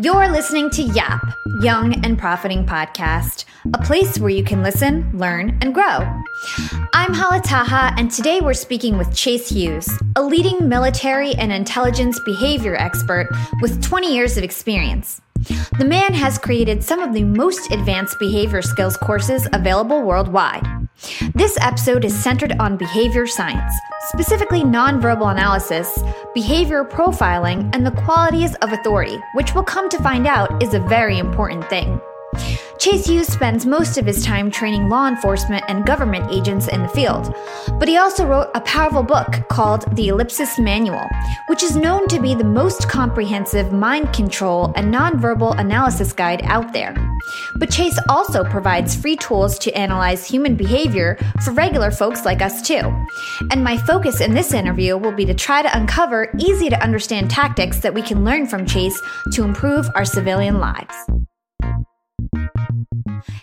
You're listening to YAP, Young and Profiting Podcast, a place where you can listen, learn, and grow. I'm Hala Taha, and today we're speaking with Chase Hughes, a leading military and intelligence behavior expert with 20 years of experience. The man has created some of the most advanced behavior skills courses available worldwide. This episode is centered on behavior science, specifically nonverbal analysis, behavior profiling, and the qualities of authority, which we'll come to find out is a very important thing. Chase Hughes spends most of his time training law enforcement and government agents in the field, but he also wrote a powerful book called The Ellipsis Manual, which is known to be the most comprehensive mind control and nonverbal analysis guide out there. But Chase also provides free tools to analyze human behavior for regular folks like us too. And my focus in this interview will be to try to uncover easy to understand tactics that we can learn from Chase to improve our civilian lives.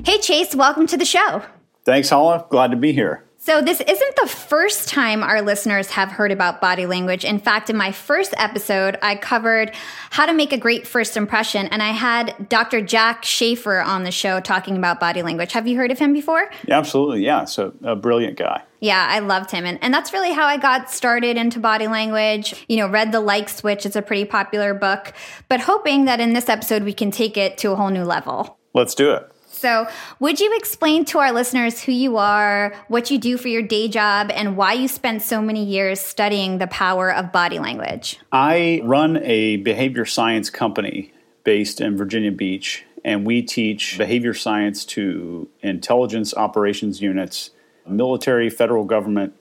Hey, Chase, welcome to the show. Thanks, Hala. Glad to be here. So, this isn't the first time our listeners have heard about body language. In fact, in my first episode, I covered how to make a great first impression, and I had Dr. Jack Schafer on the show talking about body language. Have you heard of him before? Yeah, absolutely. Yeah, so a brilliant guy. Yeah, I loved him. And, and that's really how I got started into body language. You know, read The Like Switch, it's a pretty popular book, but hoping that in this episode we can take it to a whole new level. Let's do it. So, would you explain to our listeners who you are, what you do for your day job, and why you spent so many years studying the power of body language? I run a behavior science company based in Virginia Beach, and we teach behavior science to intelligence operations units, military, federal government.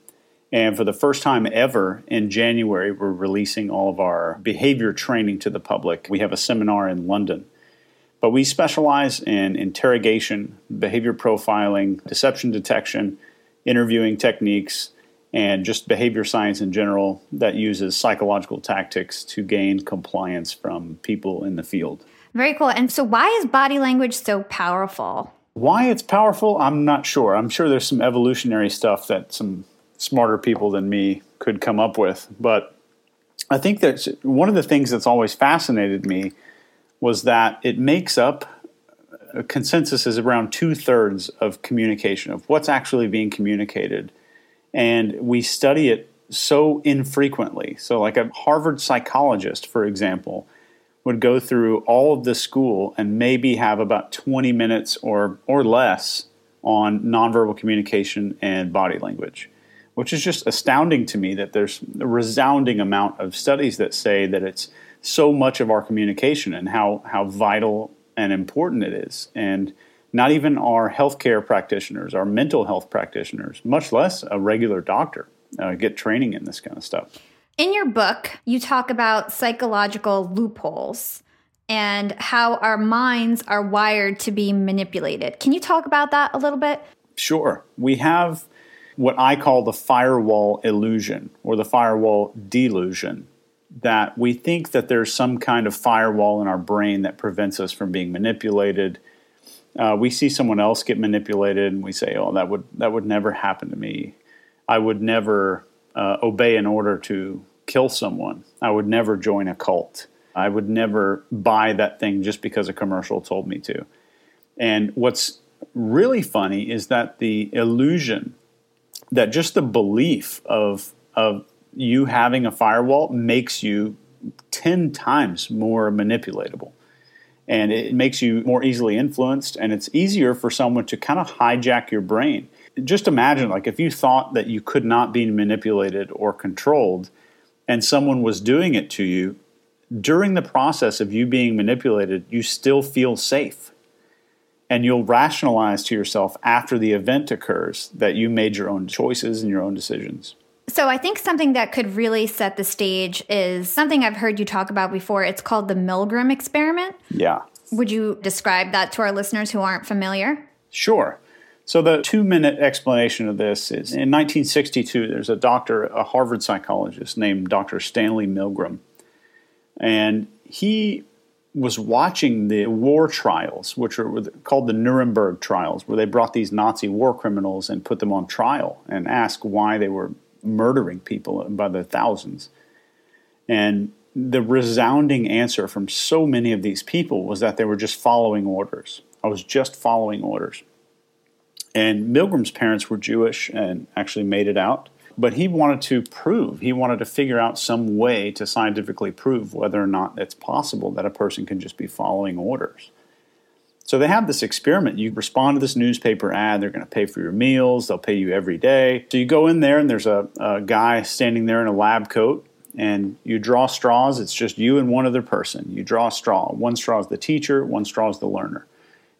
And for the first time ever in January, we're releasing all of our behavior training to the public. We have a seminar in London but we specialize in interrogation, behavior profiling, deception detection, interviewing techniques, and just behavior science in general that uses psychological tactics to gain compliance from people in the field. Very cool. And so, why is body language so powerful? Why it's powerful, I'm not sure. I'm sure there's some evolutionary stuff that some smarter people than me could come up with. But I think that one of the things that's always fascinated me was that it makes up a consensus is around two thirds of communication of what's actually being communicated, and we study it so infrequently. So, like a Harvard psychologist, for example, would go through all of the school and maybe have about 20 minutes or or less on nonverbal communication and body language, which is just astounding to me that there's a resounding amount of studies that say that it's so much of our communication and how, how vital and important it is. And not even our healthcare practitioners, our mental health practitioners, much less a regular doctor, uh, get training in this kind of stuff. In your book, you talk about psychological loopholes and how our minds are wired to be manipulated. Can you talk about that a little bit? Sure. We have what I call the firewall illusion or the firewall delusion that we think that there's some kind of firewall in our brain that prevents us from being manipulated. Uh, we see someone else get manipulated, and we say, "Oh, that would that would never happen to me. I would never uh, obey an order to kill someone. I would never join a cult. I would never buy that thing just because a commercial told me to." And what's really funny is that the illusion that just the belief of of you having a firewall makes you 10 times more manipulatable. And it makes you more easily influenced, and it's easier for someone to kind of hijack your brain. Just imagine, like, if you thought that you could not be manipulated or controlled, and someone was doing it to you, during the process of you being manipulated, you still feel safe. And you'll rationalize to yourself after the event occurs that you made your own choices and your own decisions. So I think something that could really set the stage is something I've heard you talk about before. It's called the Milgram experiment. Yeah. Would you describe that to our listeners who aren't familiar? Sure. So the two minute explanation of this is in 1962, there's a doctor, a Harvard psychologist named Dr. Stanley Milgram. And he was watching the war trials, which were called the Nuremberg trials, where they brought these Nazi war criminals and put them on trial and asked why they were murdering people by the thousands. And the resounding answer from so many of these people was that they were just following orders. I was just following orders. And Milgram's parents were Jewish and actually made it out. But he wanted to prove, he wanted to figure out some way to scientifically prove whether or not it's possible that a person can just be following orders. So they have this experiment. You respond to this newspaper ad, they're going to pay for your meals, they'll pay you every day. So you go in there, and there's a, a guy standing there in a lab coat, and you draw straws. It's just you and one other person. You draw a straw. One straw is the teacher, one straw is the learner.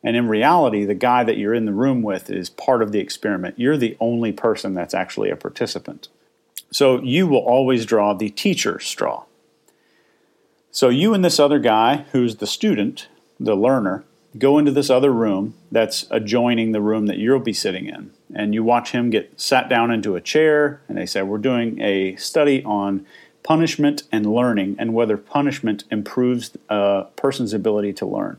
And in reality, the guy that you're in the room with is part of the experiment. You're the only person that's actually a participant. So you will always draw the teacher straw. So you and this other guy, who's the student, the learner, go into this other room that's adjoining the room that you'll be sitting in. And you watch him get sat down into a chair, and they say, We're doing a study on punishment and learning and whether punishment improves a person's ability to learn.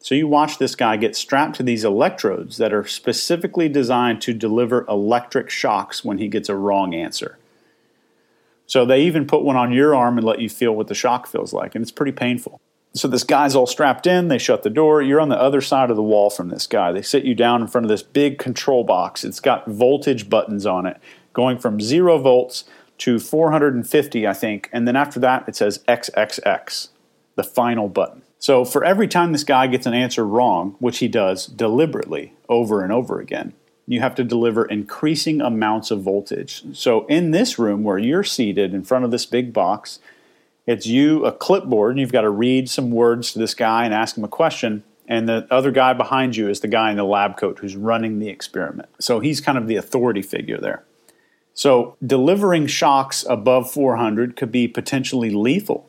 So you watch this guy get strapped to these electrodes that are specifically designed to deliver electric shocks when he gets a wrong answer. So they even put one on your arm and let you feel what the shock feels like, and it's pretty painful. So this guy's all strapped in, they shut the door. You're on the other side of the wall from this guy. They sit you down in front of this big control box. It's got voltage buttons on it, going from zero volts to 450, I think. And then after that, it says XXX, the final button. So for every time this guy gets an answer wrong, which he does deliberately over and over again, you have to deliver increasing amounts of voltage. So in this room where you're seated in front of this big box, it's you, a clipboard, and you've got to read some words to this guy and ask him a question. And the other guy behind you is the guy in the lab coat who's running the experiment. So he's kind of the authority figure there. So delivering shocks above 400 could be potentially lethal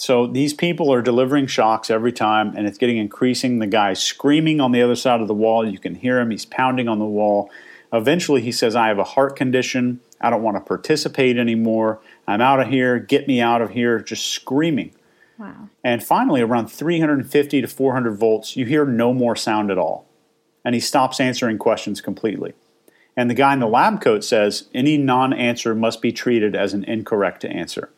so these people are delivering shocks every time, and it's getting increasing. The guy's screaming on the other side of the wall. You can hear him. He's pounding on the wall. Eventually, he says, I have a heart condition. I don't want to participate anymore. I'm out of here. Get me out of here. Just screaming. Wow. And finally, around 350 to 400 volts, you hear no more sound at all. And he stops answering questions completely. And the guy in the lab coat says, any non answer must be treated as an incorrect answer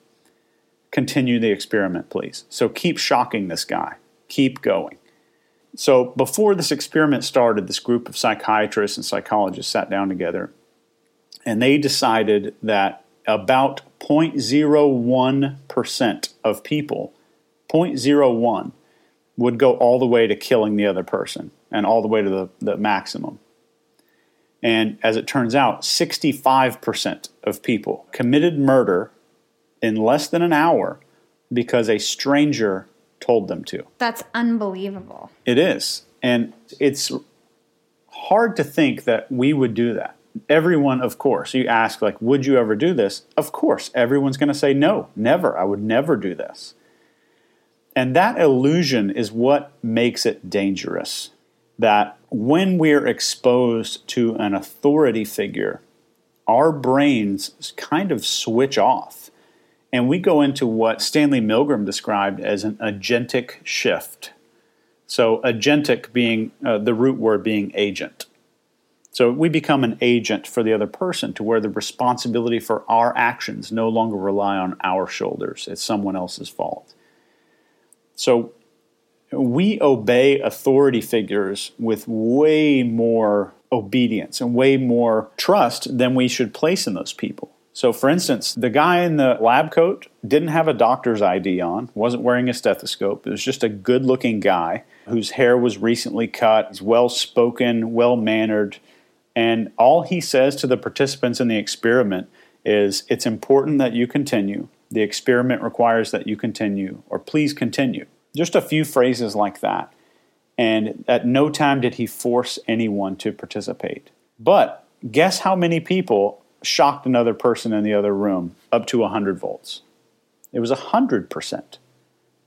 continue the experiment, please. So keep shocking this guy. Keep going. So before this experiment started, this group of psychiatrists and psychologists sat down together and they decided that about 0.01% of people, 0.01, would go all the way to killing the other person and all the way to the, the maximum. And as it turns out, 65% of people committed murder in less than an hour because a stranger told them to. That's unbelievable. It is. And it's hard to think that we would do that. Everyone, of course, you ask, like, would you ever do this? Of course, everyone's going to say, no, never. I would never do this. And that illusion is what makes it dangerous. That when we're exposed to an authority figure, our brains kind of switch off and we go into what Stanley Milgram described as an agentic shift. So, agentic being uh, the root word being agent. So, we become an agent for the other person to where the responsibility for our actions no longer rely on our shoulders. It's someone else's fault. So, we obey authority figures with way more obedience and way more trust than we should place in those people. So, for instance, the guy in the lab coat didn't have a doctor's ID on, wasn't wearing a stethoscope. It was just a good looking guy whose hair was recently cut. He's well spoken, well mannered. And all he says to the participants in the experiment is it's important that you continue. The experiment requires that you continue, or please continue. Just a few phrases like that. And at no time did he force anyone to participate. But guess how many people shocked another person in the other room up to 100 volts. It was 100%.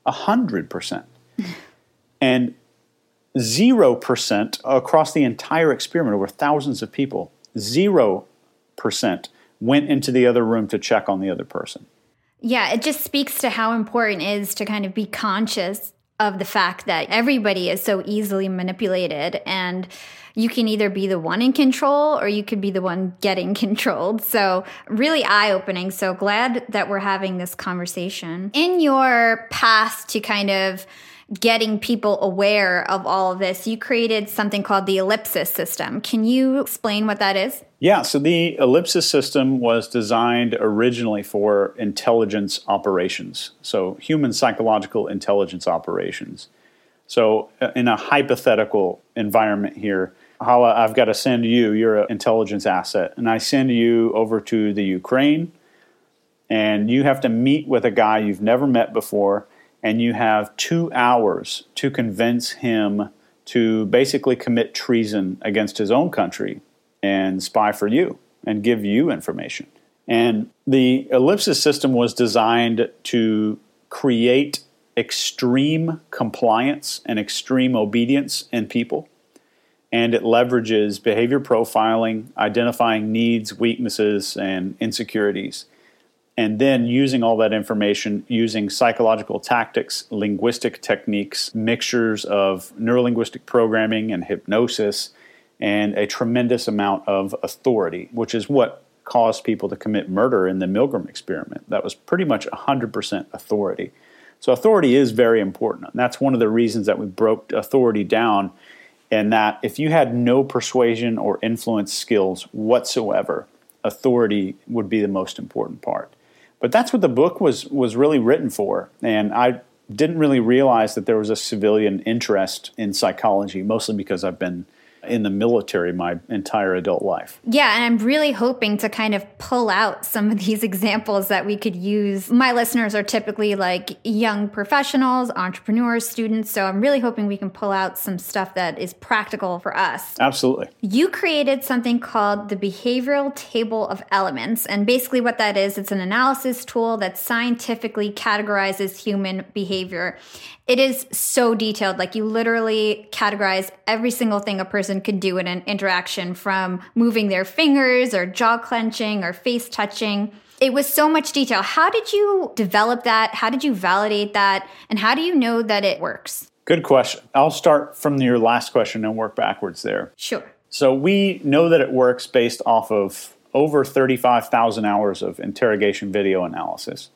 100%. and 0% across the entire experiment, over thousands of people, 0% went into the other room to check on the other person. Yeah, it just speaks to how important it is to kind of be conscious of the fact that everybody is so easily manipulated and you can either be the one in control or you could be the one getting controlled. So, really eye opening. So, glad that we're having this conversation. In your path to kind of getting people aware of all of this, you created something called the ellipsis system. Can you explain what that is? Yeah, so the ellipsis system was designed originally for intelligence operations, so human psychological intelligence operations. So, uh, in a hypothetical environment here, Hala, I've got to send you, you're an intelligence asset, and I send you over to the Ukraine, and you have to meet with a guy you've never met before and you have two hours to convince him to basically commit treason against his own country and spy for you and give you information. And the ellipsis system was designed to create extreme compliance and extreme obedience in people. And it leverages behavior profiling, identifying needs, weaknesses, and insecurities and then using all that information using psychological tactics, linguistic techniques, mixtures of neurolinguistic programming and hypnosis, and a tremendous amount of authority, which is what caused people to commit murder in the Milgram experiment. That was pretty much 100% authority. So, authority is very important. And that's one of the reasons that we broke authority down. And that if you had no persuasion or influence skills whatsoever, authority would be the most important part. But that's what the book was was really written for, and I didn't really realize that there was a civilian interest in psychology, mostly because I've been in the military my entire adult life. Yeah, and I'm really hoping to kind of pull out some of these examples that we could use. My listeners are typically like young professionals, entrepreneurs, students, so I'm really hoping we can pull out some stuff that is practical for us. Absolutely. You created something called the behavioral table of elements, and basically what that is, it's an analysis tool that scientifically categorizes human behavior. It is so detailed. Like you literally categorize every single thing a person could do in an interaction from moving their fingers or jaw clenching or face touching. It was so much detail. How did you develop that? How did you validate that? And how do you know that it works? Good question. I'll start from your last question and work backwards there. Sure. So we know that it works based off of over 35,000 hours of interrogation video analysis.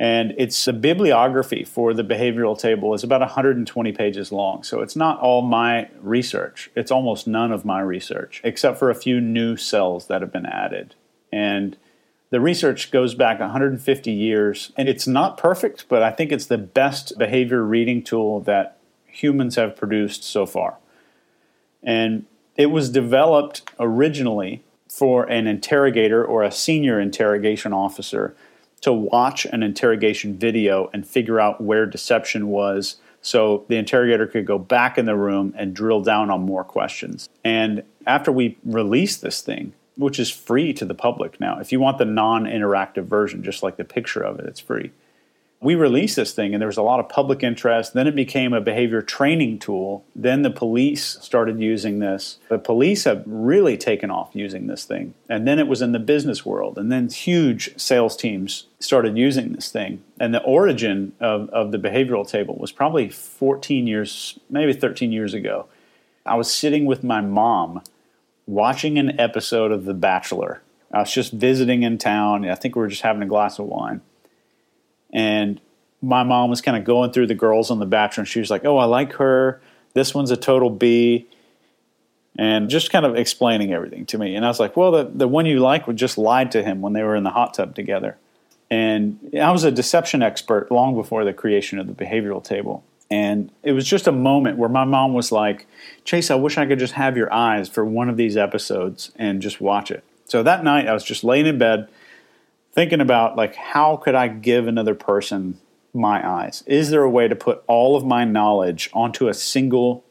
And it's a bibliography for the behavioral table is about 120 pages long. So it's not all my research. It's almost none of my research, except for a few new cells that have been added. And the research goes back 150 years, and it's not perfect, but I think it's the best behavior reading tool that humans have produced so far. And it was developed originally for an interrogator or a senior interrogation officer to watch an interrogation video and figure out where deception was so the interrogator could go back in the room and drill down on more questions. And after we release this thing, which is free to the public now, if you want the non interactive version, just like the picture of it, it's free we released this thing and there was a lot of public interest. Then it became a behavior training tool. Then the police started using this. The police have really taken off using this thing. And then it was in the business world. And then huge sales teams started using this thing. And the origin of, of the behavioral table was probably 14 years, maybe 13 years ago. I was sitting with my mom watching an episode of The Bachelor. I was just visiting in town. I think we were just having a glass of wine and my mom was kind of going through the girls on the Bachelor, and she was like, "Oh, I like her. This one's a total B." And just kind of explaining everything to me. And I was like, well, the, the one you like would just lied to him when they were in the hot tub together. And I was a deception expert long before the creation of the behavioral table. And it was just a moment where my mom was like, Chase, I wish I could just have your eyes for one of these episodes and just watch it. So that night, I was just laying in bed thinking about like how could I give another person my eyes? Is there a way to put all of my knowledge onto a single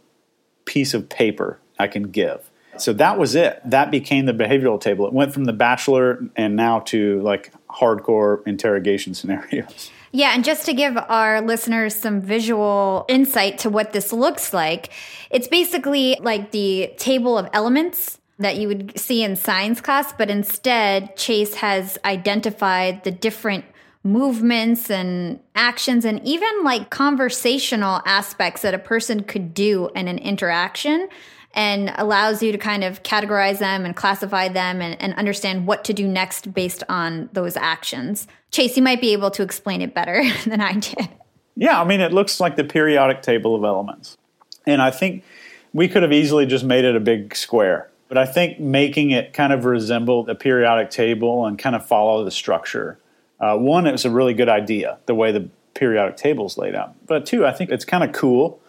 piece of paper I can give? So that was it. That became the behavioral table. It went from the bachelor and now to like hardcore interrogation scenarios. Yeah, and just to give our listeners some visual insight to what this looks like, it's basically like the table of elements that you would see in science class, but instead, Chase has identified the different movements and actions and even like conversational aspects that a person could do in an interaction and allows you to kind of categorize them and classify them and, and, understand what to do next based on those actions. Chase, you might be able to explain it better than I did. Yeah, I mean, it looks like the periodic table of elements. And I think we could have easily just made it a big square. But I think making it kind of resemble the periodic table and kind of follow the structure. Uh, one, it was a really good idea, the way the periodic table is laid out. But two, I think it's kind of cool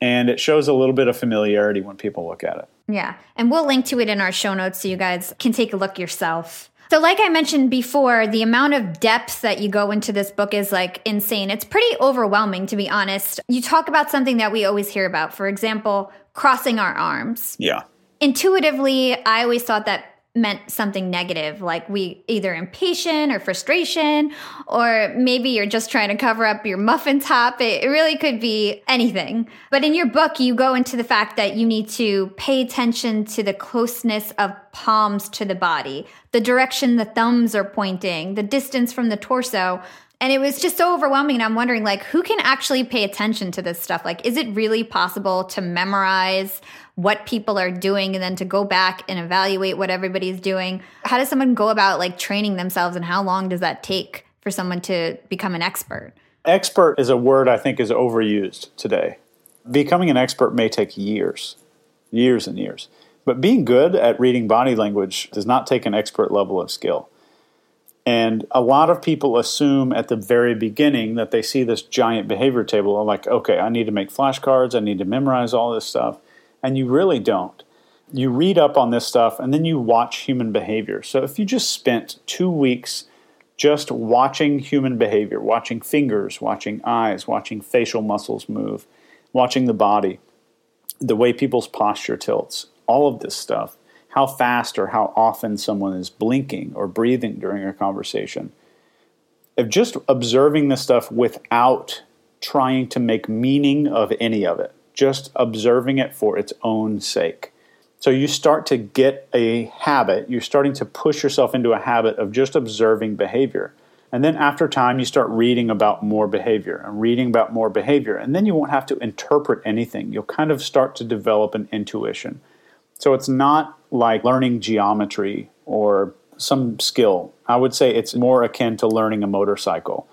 and it shows a little bit of familiarity when people look at it. Yeah. And we'll link to it in our show notes so you guys can take a look yourself. So, like I mentioned before, the amount of depth that you go into this book is like insane. It's pretty overwhelming, to be honest. You talk about something that we always hear about, for example, crossing our arms. Yeah. Intuitively, I always thought that meant something negative, like we either impatient or frustration, or maybe you're just trying to cover up your muffin top. It, it really could be anything. But in your book, you go into the fact that you need to pay attention to the closeness of palms to the body, the direction the thumbs are pointing, the distance from the torso. And it was just so overwhelming. And I'm wondering, like, who can actually pay attention to this stuff? Like, is it really possible to memorize what people are doing and then to go back and evaluate what everybody's doing? How does someone go about like training themselves and how long does that take for someone to become an expert? Expert is a word I think is overused today. Becoming an expert may take years, years and years. But being good at reading body language does not take an expert level of skill. And a lot of people assume at the very beginning that they see this giant behavior table, like, okay, I need to make flashcards, I need to memorize all this stuff. And you really don't. You read up on this stuff and then you watch human behavior. So if you just spent two weeks just watching human behavior, watching fingers, watching eyes, watching facial muscles move, watching the body, the way people's posture tilts, all of this stuff, how fast or how often someone is blinking or breathing during a conversation. If just observing this stuff without trying to make meaning of any of it, just observing it for its own sake. So you start to get a habit, you're starting to push yourself into a habit of just observing behavior. And then after time, you start reading about more behavior and reading about more behavior. And then you won't have to interpret anything. You'll kind of start to develop an intuition. So it's not like learning geometry or some skill. I would say it's more akin to learning a motorcycle.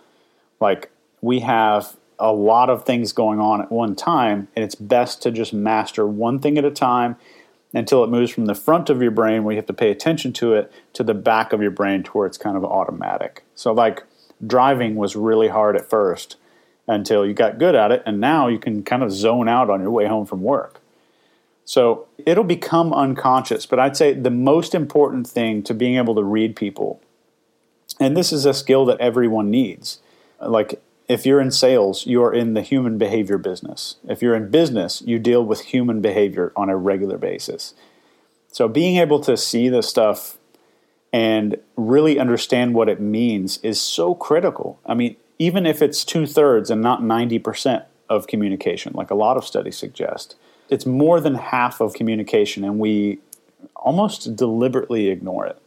Like we have a lot of things going on at one time, and it's best to just master one thing at a time until it moves from the front of your brain where you have to pay attention to it to the back of your brain to where it's kind of automatic. So, like driving was really hard at first until you got good at it, and now you can kind of zone out on your way home from work. So it'll become unconscious, but I'd say the most important thing to being able to read people, and this is a skill that everyone needs. Like if you're in sales, you are in the human behavior business. If you're in business, you deal with human behavior on a regular basis. So being able to see this stuff and really understand what it means is so critical. I mean, even if it's two thirds and not 90% of communication, like a lot of studies suggest, it's more than half of communication, and we almost deliberately ignore it.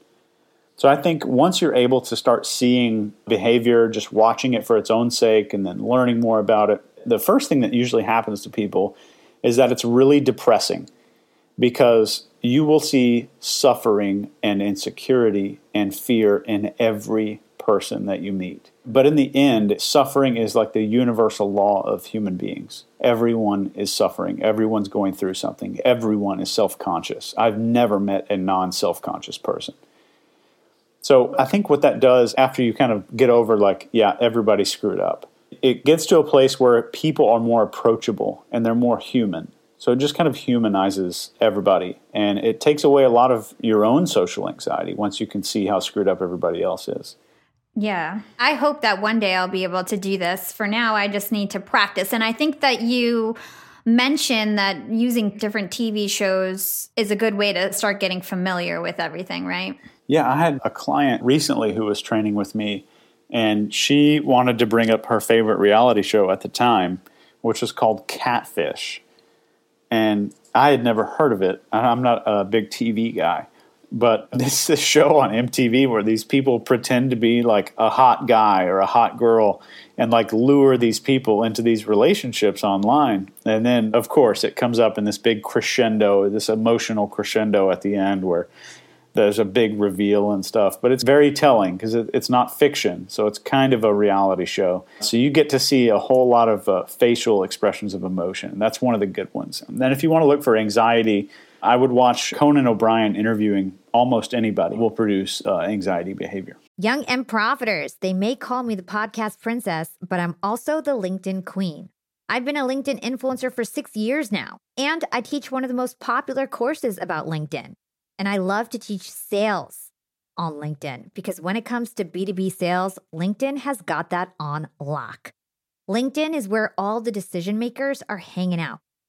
So I think once you're able to start seeing behavior, just watching it for its own sake, and then learning more about it, the first thing that usually happens to people is that it's really depressing because you will see suffering and insecurity and fear in every person that you meet. But in the end, suffering is like the universal law of human beings. Everyone is suffering. Everyone's going through something. Everyone is self conscious. I've never met a non self conscious person. So I think what that does after you kind of get over, like, yeah, everybody screwed up, it gets to a place where people are more approachable and they're more human. So it just kind of humanizes everybody. And it takes away a lot of your own social anxiety once you can see how screwed up everybody else is. Yeah. I hope that one day I'll be able to do this. For now, I just need to practice. And I think that you mentioned that using different TV shows is a good way to start getting familiar with everything, right? Yeah, I had a client recently who was training with me, and she wanted to bring up her favorite reality show at the time, which was called Catfish. And I had never heard of it. I'm not a big TV guy, but this this show on MTV where these people pretend to be like a hot guy or a hot girl and like lure these people into these relationships online. And then of course it comes up in this big crescendo, this emotional crescendo at the end where there's a big reveal and stuff, but it's very telling because it, it's not fiction, so it's kind of a reality show. So you get to see a whole lot of uh, facial expressions of emotion. That's one of the good ones. And then if you want to look for anxiety, I would watch Conan O'Brien interviewing almost anybody will produce uh, anxiety behavior. Young and profiters, they may call me the podcast princess, but I'm also the LinkedIn queen. I've been a LinkedIn influencer for six years now, and I teach one of the most popular courses about LinkedIn. And I love to teach sales on LinkedIn because when it comes to B2B sales, LinkedIn has got that on lock. LinkedIn is where all the decision makers are hanging out.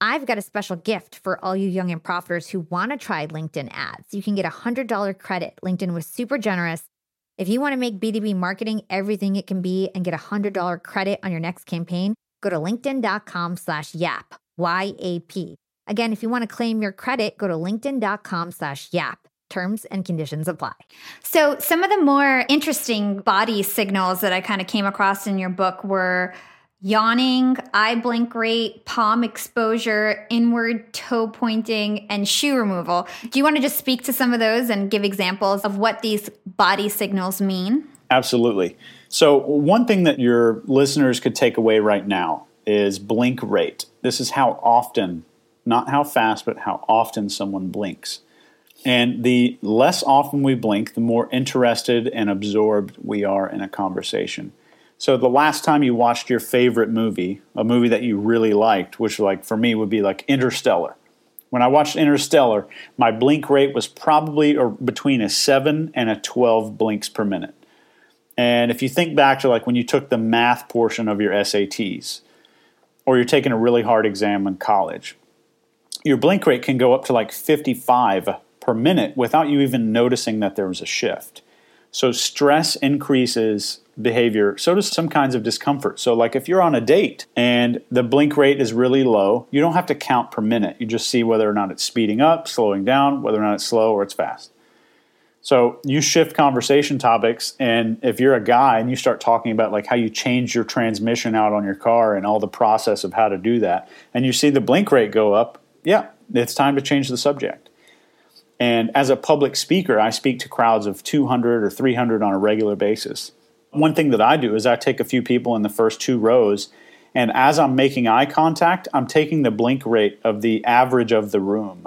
I've got a special gift for all you young and profiters who want to try LinkedIn ads. You can get a $100 credit. LinkedIn was super generous. If you want to make B2B marketing everything it can be and get a $100 credit on your next campaign, go to linkedin.com slash yap, Y-A-P. Again, if you want to claim your credit, go to linkedin.com slash yap. Terms and conditions apply. So, some of the more interesting body signals that I kind of came across in your book were yawning, eye blink rate, palm exposure, inward toe pointing, and shoe removal. Do you want to just speak to some of those and give examples of what these body signals mean? Absolutely. So, one thing that your listeners could take away right now is blink rate. This is how often, not how fast, but how often someone blinks. And the less often we blink, the more interested and absorbed we are in a conversation. So the last time you watched your favorite movie, a movie that you really liked, which like for me would be like Interstellar. When I watched Interstellar, my blink rate was probably between a 7 and a 12 blinks per minute. And if you think back to like when you took the math portion of your SATs or you're taking a really hard exam in college, your blink rate can go up to like 55 per minute without you even noticing that there was a shift. So stress increases behavior. So does some kinds of discomfort. So like if you're on a date and the blink rate is really low, you don't have to count per minute. You just see whether or not it's speeding up, slowing down, whether or not it's slow or it's fast. So you shift conversation topics and if you're a guy and you start talking about like how you change your transmission out on your car and all the process of how to do that and you see the blink rate go up, yeah, it's time to change the subject. And as a public speaker, I speak to crowds of 200 or 300 on a regular basis. One thing that I do is I take a few people in the first two rows, and as I'm making eye contact, I'm taking the blink rate of the average of the room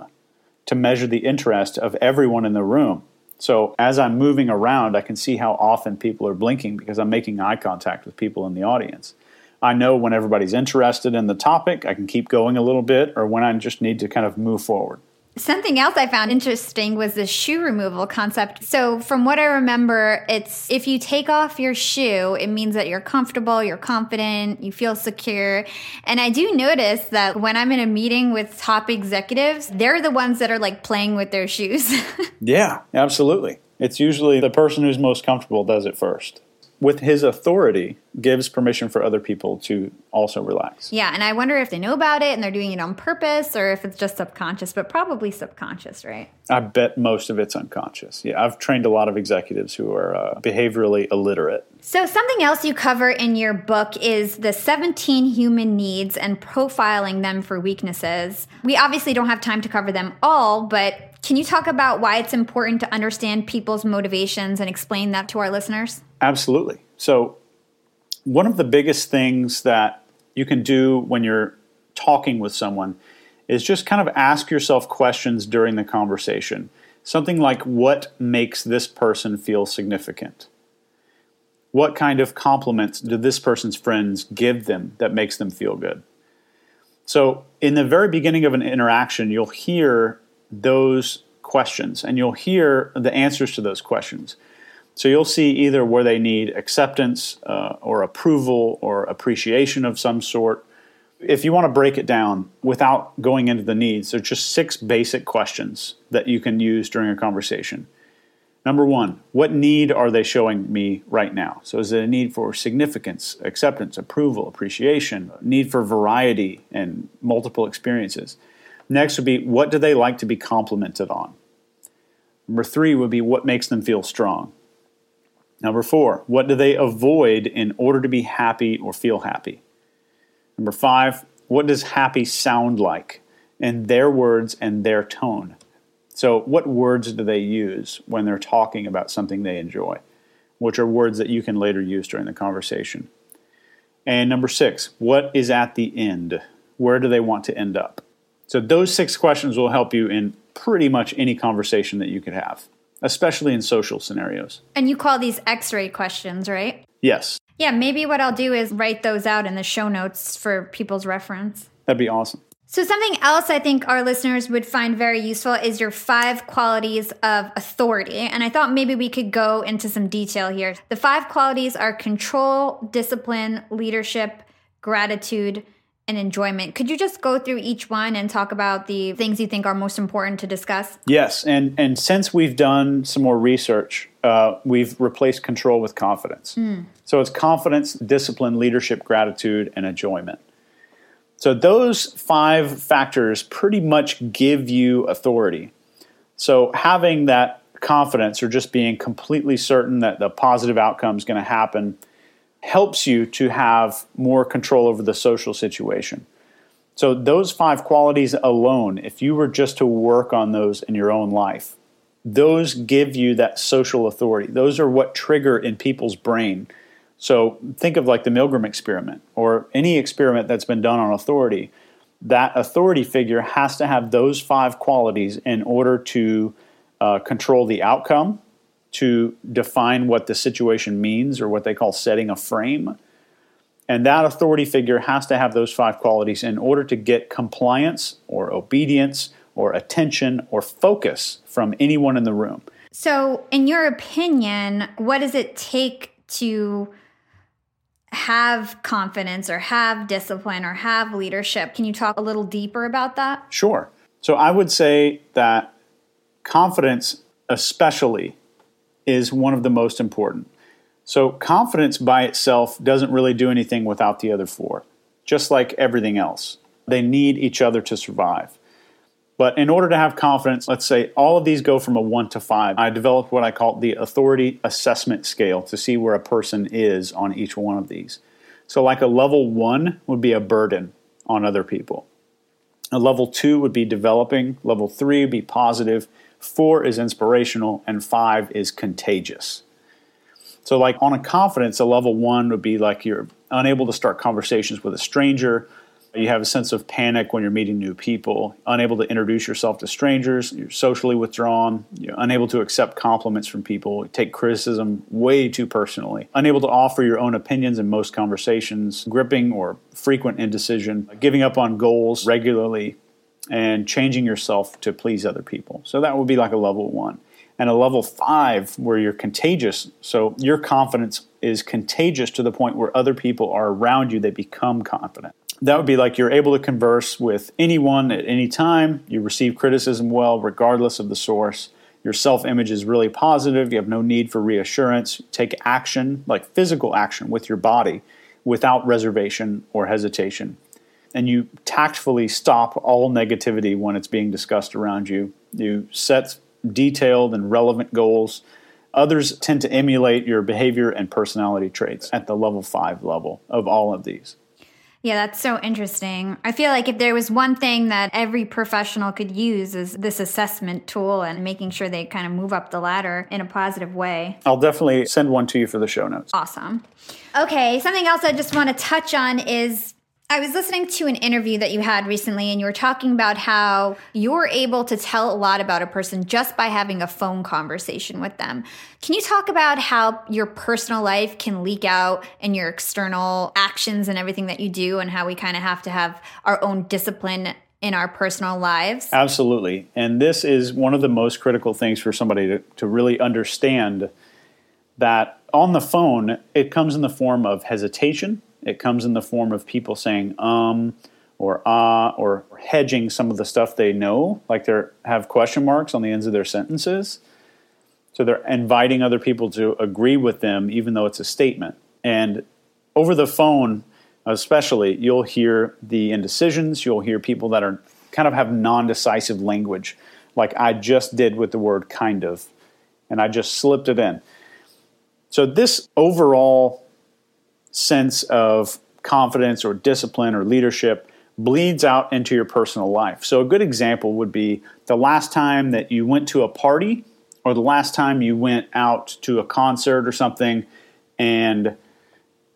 to measure the interest of everyone in the room. So as I'm moving around, I can see how often people are blinking because I'm making eye contact with people in the audience. I know when everybody's interested in the topic, I can keep going a little bit, or when I just need to kind of move forward. Something else I found interesting was the shoe removal concept. So, from what I remember, it's if you take off your shoe, it means that you're comfortable, you're confident, you feel secure. And I do notice that when I'm in a meeting with top executives, they're the ones that are like playing with their shoes. yeah, absolutely. It's usually the person who's most comfortable does it first with his authority, gives permission for other people to also relax. Yeah, and I wonder if they know about it and they're doing it on purpose or if it's just subconscious, but probably subconscious, right? I bet most of it's unconscious. Yeah, I've trained a lot of executives who are uh, behaviorally illiterate. So, something else you cover in your book is the 17 human needs and profiling them for weaknesses. We obviously don't have time to cover them all, but can you talk about why it's important to understand people's motivations and explain that to our listeners? Absolutely. So, One of the biggest things that you can do when you're talking with someone is just kind of ask yourself questions during the conversation. Something like, What makes this person feel significant? What kind of compliments do this person's friends give them that makes them feel good? So, in the very beginning of an interaction, you'll hear those questions and you'll hear the answers to those questions. So, you'll see either where they need acceptance uh, or approval or appreciation of some sort. If you want to break it down without going into the needs, there's just six basic questions that you can use during a conversation. Number one, what need are they showing me right now? So, is it a need for significance, acceptance, approval, appreciation, need for variety and multiple experiences? Next would be, what do they like to be complimented on? Number three would be, what makes them feel strong? Number four, what do they avoid in order to be happy or feel happy? Number five, what does happy sound like in their words and their tone? So, what words do they use when they're talking about something they enjoy, which are words that you can later use during the conversation? And number six, what is at the end? Where do they want to end up? So, those six questions will help you in pretty much any conversation that you could have, especially in social scenarios. And you call these x ray questions, right? Yes. Yeah, maybe what I'll do is write those out in the show notes for people's reference. That'd be awesome. So, something else I think our listeners would find very useful is your five qualities of authority. And I thought maybe we could go into some detail here. The five qualities are control, discipline, leadership, gratitude, and enjoyment. Could you just go through each one and talk about the things you think are most important to discuss? Yes. And, and since we've done some more research, uh, we've replaced control with confidence. Mm. So, it's confidence, discipline, leadership, gratitude, and enjoyment. So those five factors pretty much give you authority. So having that confidence or just being completely certain that the positive outcome is going to happen helps you to have more control over the social situation. So those five qualities alone, if you were just to work on those in your own life, those give you that social authority. Those are what trigger in people's brain so think of like the Milgram experiment or any experiment that's been done on authority. That authority figure has to have those five qualities in order to uh, control the outcome, to define what the situation means or what they call setting a frame. And that authority figure has to have those five qualities in order to get compliance or obedience or attention or focus from anyone in the room. So, in your opinion, what does it take to have confidence or have discipline or have leadership. Can you talk a little deeper about that? Sure. So I would say that confidence, especially, is one of the most important. So confidence by itself doesn't really do anything without the other four, just like everything else. They need each other to survive. But in order to have confidence, let's say all of these go from a one to five. I developed what I call the authority assessment scale to see where a person is on each one of these. So, like a level one would be a burden on other people. A level two would be developing. Level three would be positive. Four is inspirational. And five is contagious. So, like on a confidence, a level one would be like you're unable to start conversations with a stranger. You have a sense of panic when you're meeting new people, unable to introduce yourself to strangers, you're socially withdrawn, you're unable to accept compliments from people, take criticism way too personally, unable to offer your own opinions in most conversations, gripping or frequent indecision, giving up on goals regularly, and changing yourself to please other people. So that would be like a level one. And a level five where you're contagious. So your confidence is contagious to the point where other people are around you, they become confident that would be like you're able to converse with anyone at any time. You receive criticism well, regardless of the source. Your self image is really positive. You have no need for reassurance. Take action, like physical action, with your body without reservation or hesitation. And you tactfully stop all negativity when it's being discussed around you. You set detailed and relevant goals. Others tend to emulate your behavior and personality traits at the level five level of all of these. Yeah, that's so interesting. I feel like if there was one thing that every professional could use is this assessment tool and making sure they kind of move up the ladder in a positive way. I'll definitely send one to you for the show notes. Awesome. Okay, something else I just want to touch on is I was listening to an interview that you had recently, and you were talking about how you're able to tell a lot about a person just by having a phone conversation with them. Can you talk about how your personal life can leak out in your external actions and everything that you do, and how we kind of have to have our own discipline in our personal lives? Absolutely. And this is one of the most critical things for somebody to, to really understand that on the phone, it comes in the form of hesitation it comes in the form of people saying um or ah or hedging some of the stuff they know, like they have question marks on the ends of their sentences. So they're inviting other people to agree with them, even though it's a statement. And over the phone, especially, you'll hear the indecisions. You'll hear people that are kind of have non-decisive language, like I just did with the word kind of, and I just slipped it in. So this overall sense of confidence or discipline or leadership bleeds out into your personal life. So, a good example would be the last time that you went to a party or the last time you went out to a concert or something and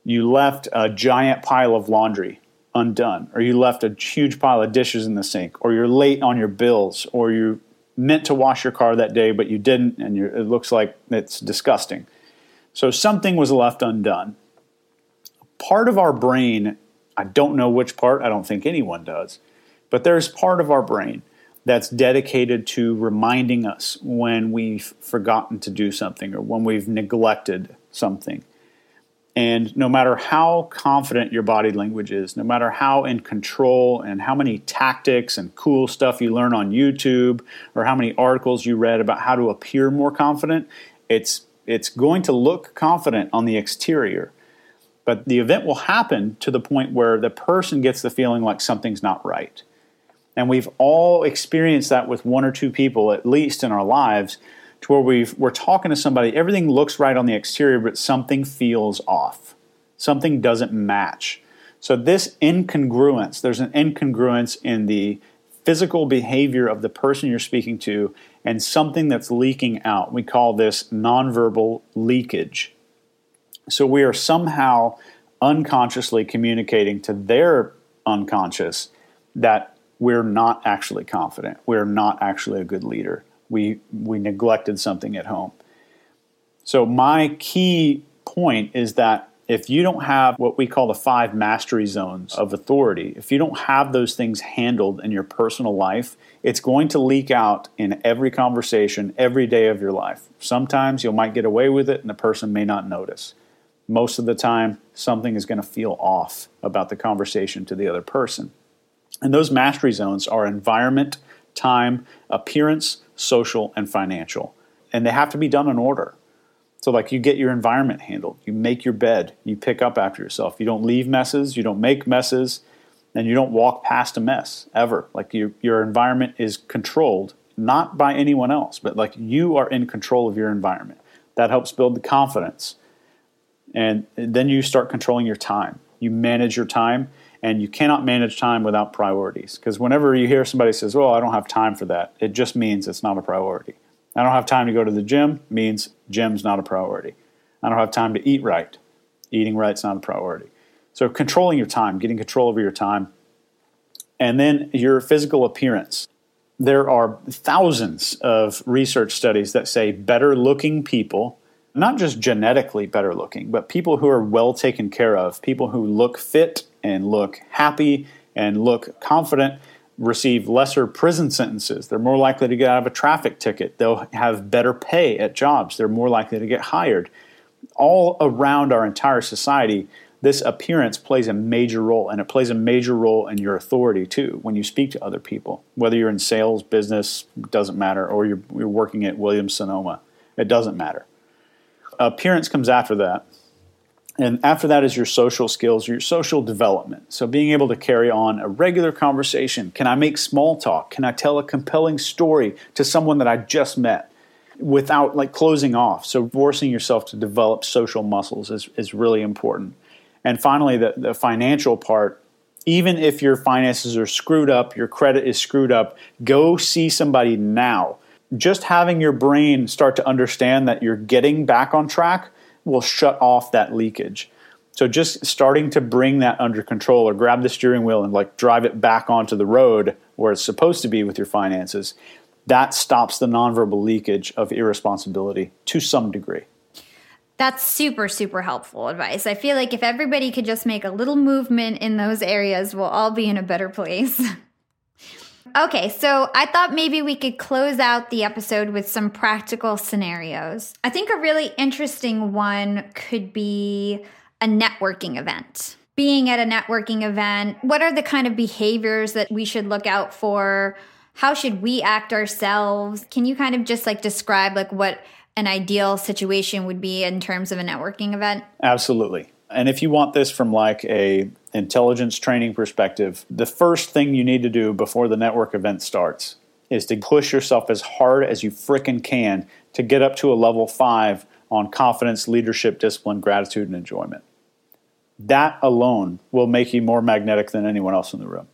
you left a giant pile of laundry undone, or you left a huge pile of dishes in the sink, or you're late on your bills, or you meant to wash your car that day but you didn't, and it looks like it's disgusting. So, something was left undone part of our brain, I don't know which part, I don't think anyone does, but there's part of our brain that's dedicated to reminding us when we've forgotten to do something or when we've neglected something. And no matter how confident your body language is, no matter how in control and how many tactics and cool stuff you learn on YouTube or how many articles you read about how to appear more confident, it's it's going to look confident on the exterior. But the event will happen to the point where the person gets the feeling like something's not right. And we've all experienced that with one or two people, at least in our lives, to where we we're talking to somebody, everything looks right on the exterior, but something feels off. Something doesn't match. So, this incongruence, there's an incongruence in the physical behavior of the person you're speaking to and something that's leaking out. We call this nonverbal leakage. So we are somehow unconsciously communicating to their unconscious that we're not actually confident. We're not actually a good leader. We we neglected something at home. So my key point is that if you don't have what we call the five mastery zones of authority, if you don't have those things handled in your personal life, it's going to leak out in every conversation every day of your life. Sometimes you might get away with it and the person may not notice most of the time something is going to feel off about the conversation to the other person. And those mastery zones are environment, time, appearance, social, and financial. And they have to be done in order. So, like, you get your environment handled, you make your bed, you pick up after yourself, you don't leave messes, you don't make messes, and you don't walk past a mess ever. Like, your, your environment is controlled, not by anyone else, but like you are in control of your environment. That helps build the confidence and then you start controlling your time. You manage your time, and you cannot manage time without priorities. Because whenever you hear somebody says, "Well, I don't have time for that," it just means it's not a priority. I don't have time to go to the gym means gym's not a priority. I don't have time to eat right. Eating right's not a priority. So controlling your time, getting control over your time, and then your physical appearance. There are thousands of research studies that say better looking people not just genetically better looking, but people who are well taken care of, people who look fit and look happy and look confident receive lesser prison sentences. They're more likely to get out of a traffic ticket. They'll have better pay at jobs. They're more likely to get hired. All around our entire society, this appearance plays a major role, and it plays a major role in your authority too when you speak to other people. Whether you're in sales, business, doesn't matter, or you're, you're working at Williams Sonoma, it doesn't matter appearance comes after that. And after that is your social skills, your social development. So, being able to carry on a regular conversation. Can I make small talk? Can I tell a compelling story to someone that I just met without like closing off? So, forcing yourself to develop social muscles is, is really important. And finally, the, the financial part Even if your finances are screwed up, your credit is screwed up, go see somebody now. Just having your brain start to understand that you're getting back on track will shut off that leakage. So just starting to bring that under control or grab the steering wheel and like drive it back onto the road where it's supposed to be with your finances, that stops the nonverbal leakage of irresponsibility to some degree. That's super, super helpful advice. I feel like if everybody could just make a little movement in those areas, we'll all be in a better place. okay, so I thought maybe we could close out the episode with some practical scenarios. I think a really interesting one could be a networking event. Being at a networking event, what are the kind of behaviors that we should look out for? How should we act ourselves? Can you kind of just like describe like what an ideal situation would be in terms of a networking event? Absolutely. And if you want this from like a intelligence training perspective, the first thing you need to do before the network event starts is to push yourself as hard as you frickin' can to get up to a level 5 on confidence, leadership, discipline, gratitude and enjoyment that alone will make you more magnetic than anyone else in the room.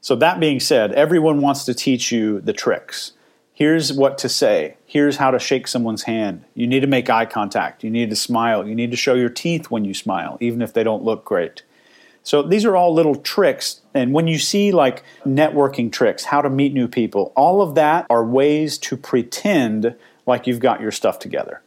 So, that being said, everyone wants to teach you the tricks. Here's what to say. Here's how to shake someone's hand. You need to make eye contact. You need to smile. You need to show your teeth when you smile, even if they don't look great. So, these are all little tricks. And when you see like networking tricks, how to meet new people, all of that are ways to pretend like you've got your stuff together.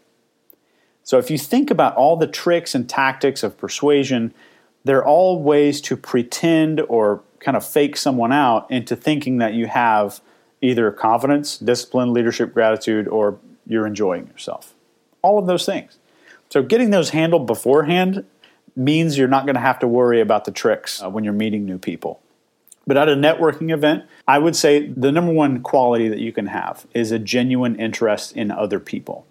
So if you think about all the tricks and tactics of persuasion, they're all ways to pretend or kind of fake someone out into thinking that you have either confidence, discipline, leadership, gratitude, or you're enjoying yourself. All of those things. So getting those handled beforehand means you're not going to have to worry about the tricks uh, when you're meeting new people. But at a networking event, I would say the number one quality that you can have is a genuine interest in other people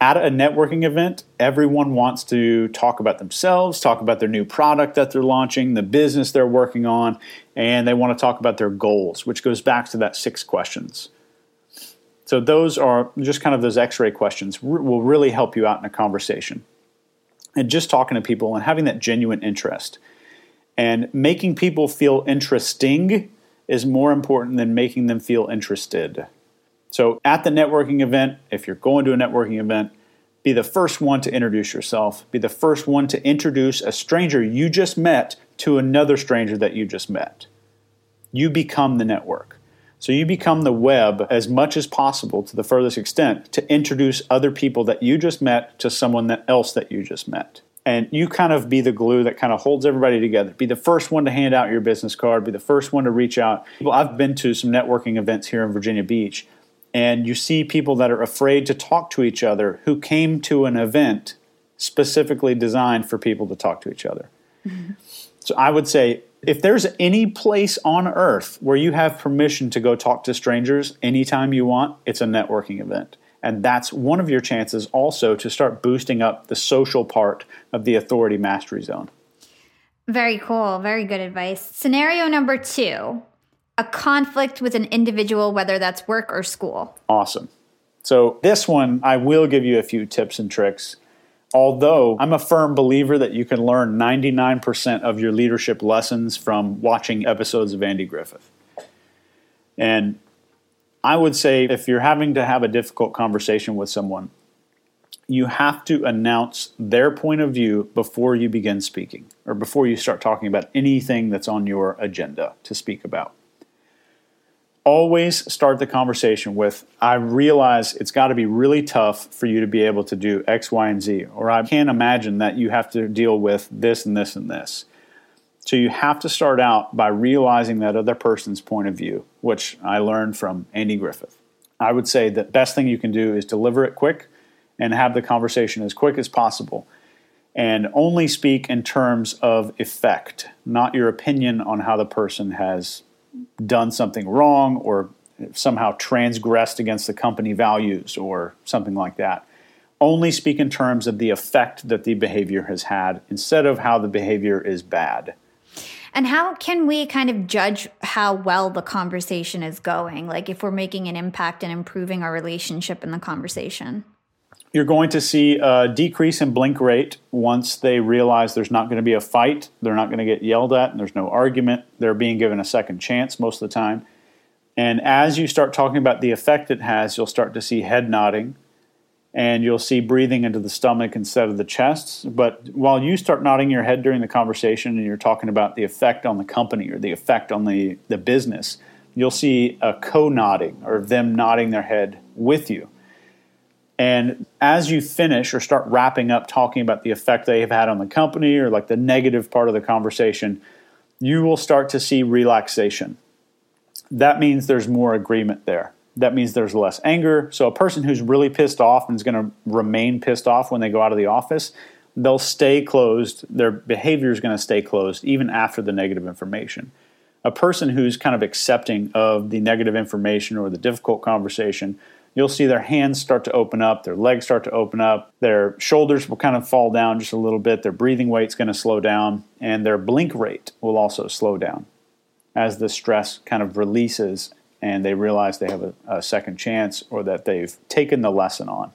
at a networking event, everyone wants to talk about themselves, talk about their new product that they're launching, the business they're working on, and they want to talk about their goals, which goes back to that six questions. So, those are just kind of those x ray questions, will really help you out in a conversation. And just talking to people and having that genuine interest. And making people feel interesting is more important than making them feel interested. So at the networking event, if you're going to a networking event, be the first one to introduce yourself. Be the first one to introduce a stranger you just met to another stranger that you just met. You become the network. So you become the web as much as possible to the furthest extent to introduce other people that you just met to someone that else that you just met. And you kind of be the glue that kind of holds everybody together. Be the first one to hand out your business card, be the first one to reach out. Well, I've been to some networking events here in Virginia Beach and you see people that are afraid to talk to each other who came to an event specifically designed for people to talk to each other. Mm-hmm. So I would say if there's any place on earth where you have permission to go talk to strangers anytime you want, it's a networking event. And that's one of your chances also to start boosting up the social part of the authority mastery zone. Very cool. Very good advice. Scenario number two a conflict with an individual, whether that's work or school? Awesome. So, this one, I will give you a few tips and tricks. Although I'm a firm believer that you can learn 99% of your leadership lessons from watching episodes of Andy Griffith. And I would say if you're having to have a difficult conversation with someone, you have to announce their point of view before you begin speaking or before you start talking about anything that's on your agenda to speak about always start the conversation with I realize it's got to be really tough for you to be able to do X, Y, and Z, or I can't imagine that you have to deal with this and this and this. So you have to start out by realizing that other person's point of view, which I learned from Andy Griffith. I would say the best thing you can do is deliver it quick and have the conversation as quick as possible. And only speak in terms of effect, not your opinion on how the person has done something wrong or somehow transgressed against the company values or something like that. Only speak in terms of the effect that the behavior has had instead of how the behavior is bad. And how can we kind of judge how well the conversation is going? Like if we're making an impact and improving our relationship in the conversation? You're going to see a decrease in blink rate once they realize there's not going to be a fight, they're not going to get yelled at, and there's no argument. They're being given a second chance most of the time. And as you start talking about the effect it has, you'll start to see head nodding and you'll see breathing into the stomach instead of the chest. But while you start nodding your head during the conversation and you're talking about the effect on the company or the effect on the, the business, you'll see a co nodding or them nodding their head with you. And as you finish or start wrapping up talking about the effect they have had on the company or like the negative part of the conversation, you will start to see relaxation. That means there's more agreement there. That means there's less anger. So, a person who's really pissed off and is going to remain pissed off when they go out of the office, they'll stay closed. Their behavior is going to stay closed even after the negative information. A person who's kind of accepting of the negative information or the difficult conversation you'll see their hands start to open up, their legs start to open up, their shoulders will kind of fall down just a little bit, their breathing rate's going to slow down, and their blink rate will also slow down as the stress kind of releases and they realize they have a, a second chance or that they've taken the lesson on.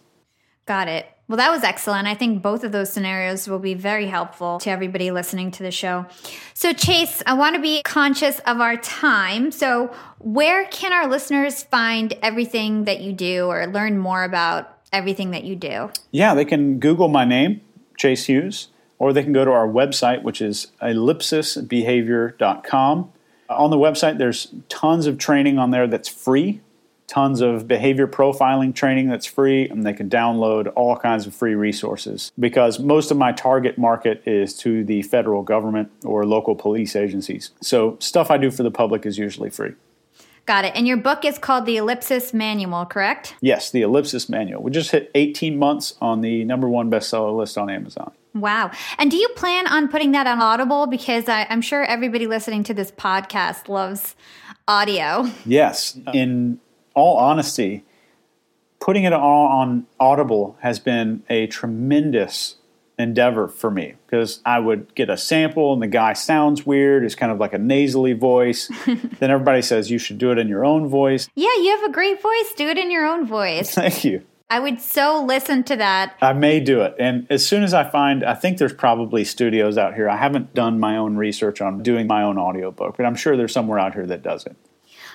Got it. Well, that was excellent. I think both of those scenarios will be very helpful to everybody listening to the show. So, Chase, I want to be conscious of our time. So, where can our listeners find everything that you do or learn more about everything that you do? Yeah, they can Google my name, Chase Hughes, or they can go to our website, which is ellipsisbehavior.com. On the website, there's tons of training on there that's free tons of behavior profiling training that's free, and they can download all kinds of free resources because most of my target market is to the federal government or local police agencies. So, stuff I do for the public is usually free. Got it. And your book is called The Ellipsis Manual, correct? Yes, The Ellipsis Manual. We just hit 18 months on the number one bestseller list on Amazon. Wow. And do you plan on putting that on Audible? Because I, am sure everybody listening to this podcast loves audio. Yes. In all honesty, putting it all on Audible has been a tremendous endeavor for me because I would get a sample and the guy sounds weird. It's kind of like a nasally voice. then everybody says you should do it in your own voice. Yeah, you have a great voice. Do it in your own voice. Thank you. I would so listen to that. I may do it. And as soon as I find, I think there's probably studios out here. I haven't done my own research on doing my own audiobook, but I'm sure there's somewhere out here that does it.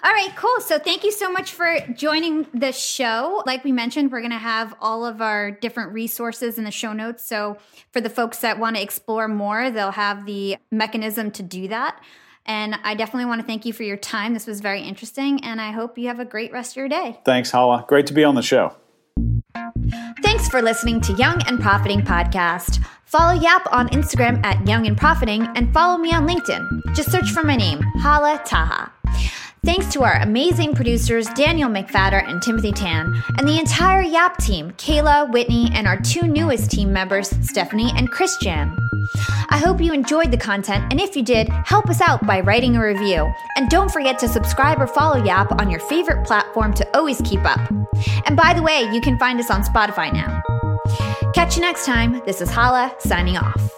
All right, cool. So thank you so much for joining the show. Like we mentioned, we're going to have all of our different resources in the show notes. So for the folks that want to explore more, they'll have the mechanism to do that. And I definitely want to thank you for your time. This was very interesting, and I hope you have a great rest of your day. Thanks, Hala. Great to be on the show. Thanks for listening to Young and Profiting Podcast. Follow Yap on Instagram at Young and Profiting and follow me on LinkedIn. Just search for my name, Hala Taha. Thanks to our amazing producers, Daniel McFadder and Timothy Tan, and the entire Yap team, Kayla, Whitney, and our two newest team members, Stephanie and Christian. I hope you enjoyed the content, and if you did, help us out by writing a review. And don't forget to subscribe or follow Yap on your favorite platform to always keep up. And by the way, you can find us on Spotify now. Catch you next time. This is Hala signing off.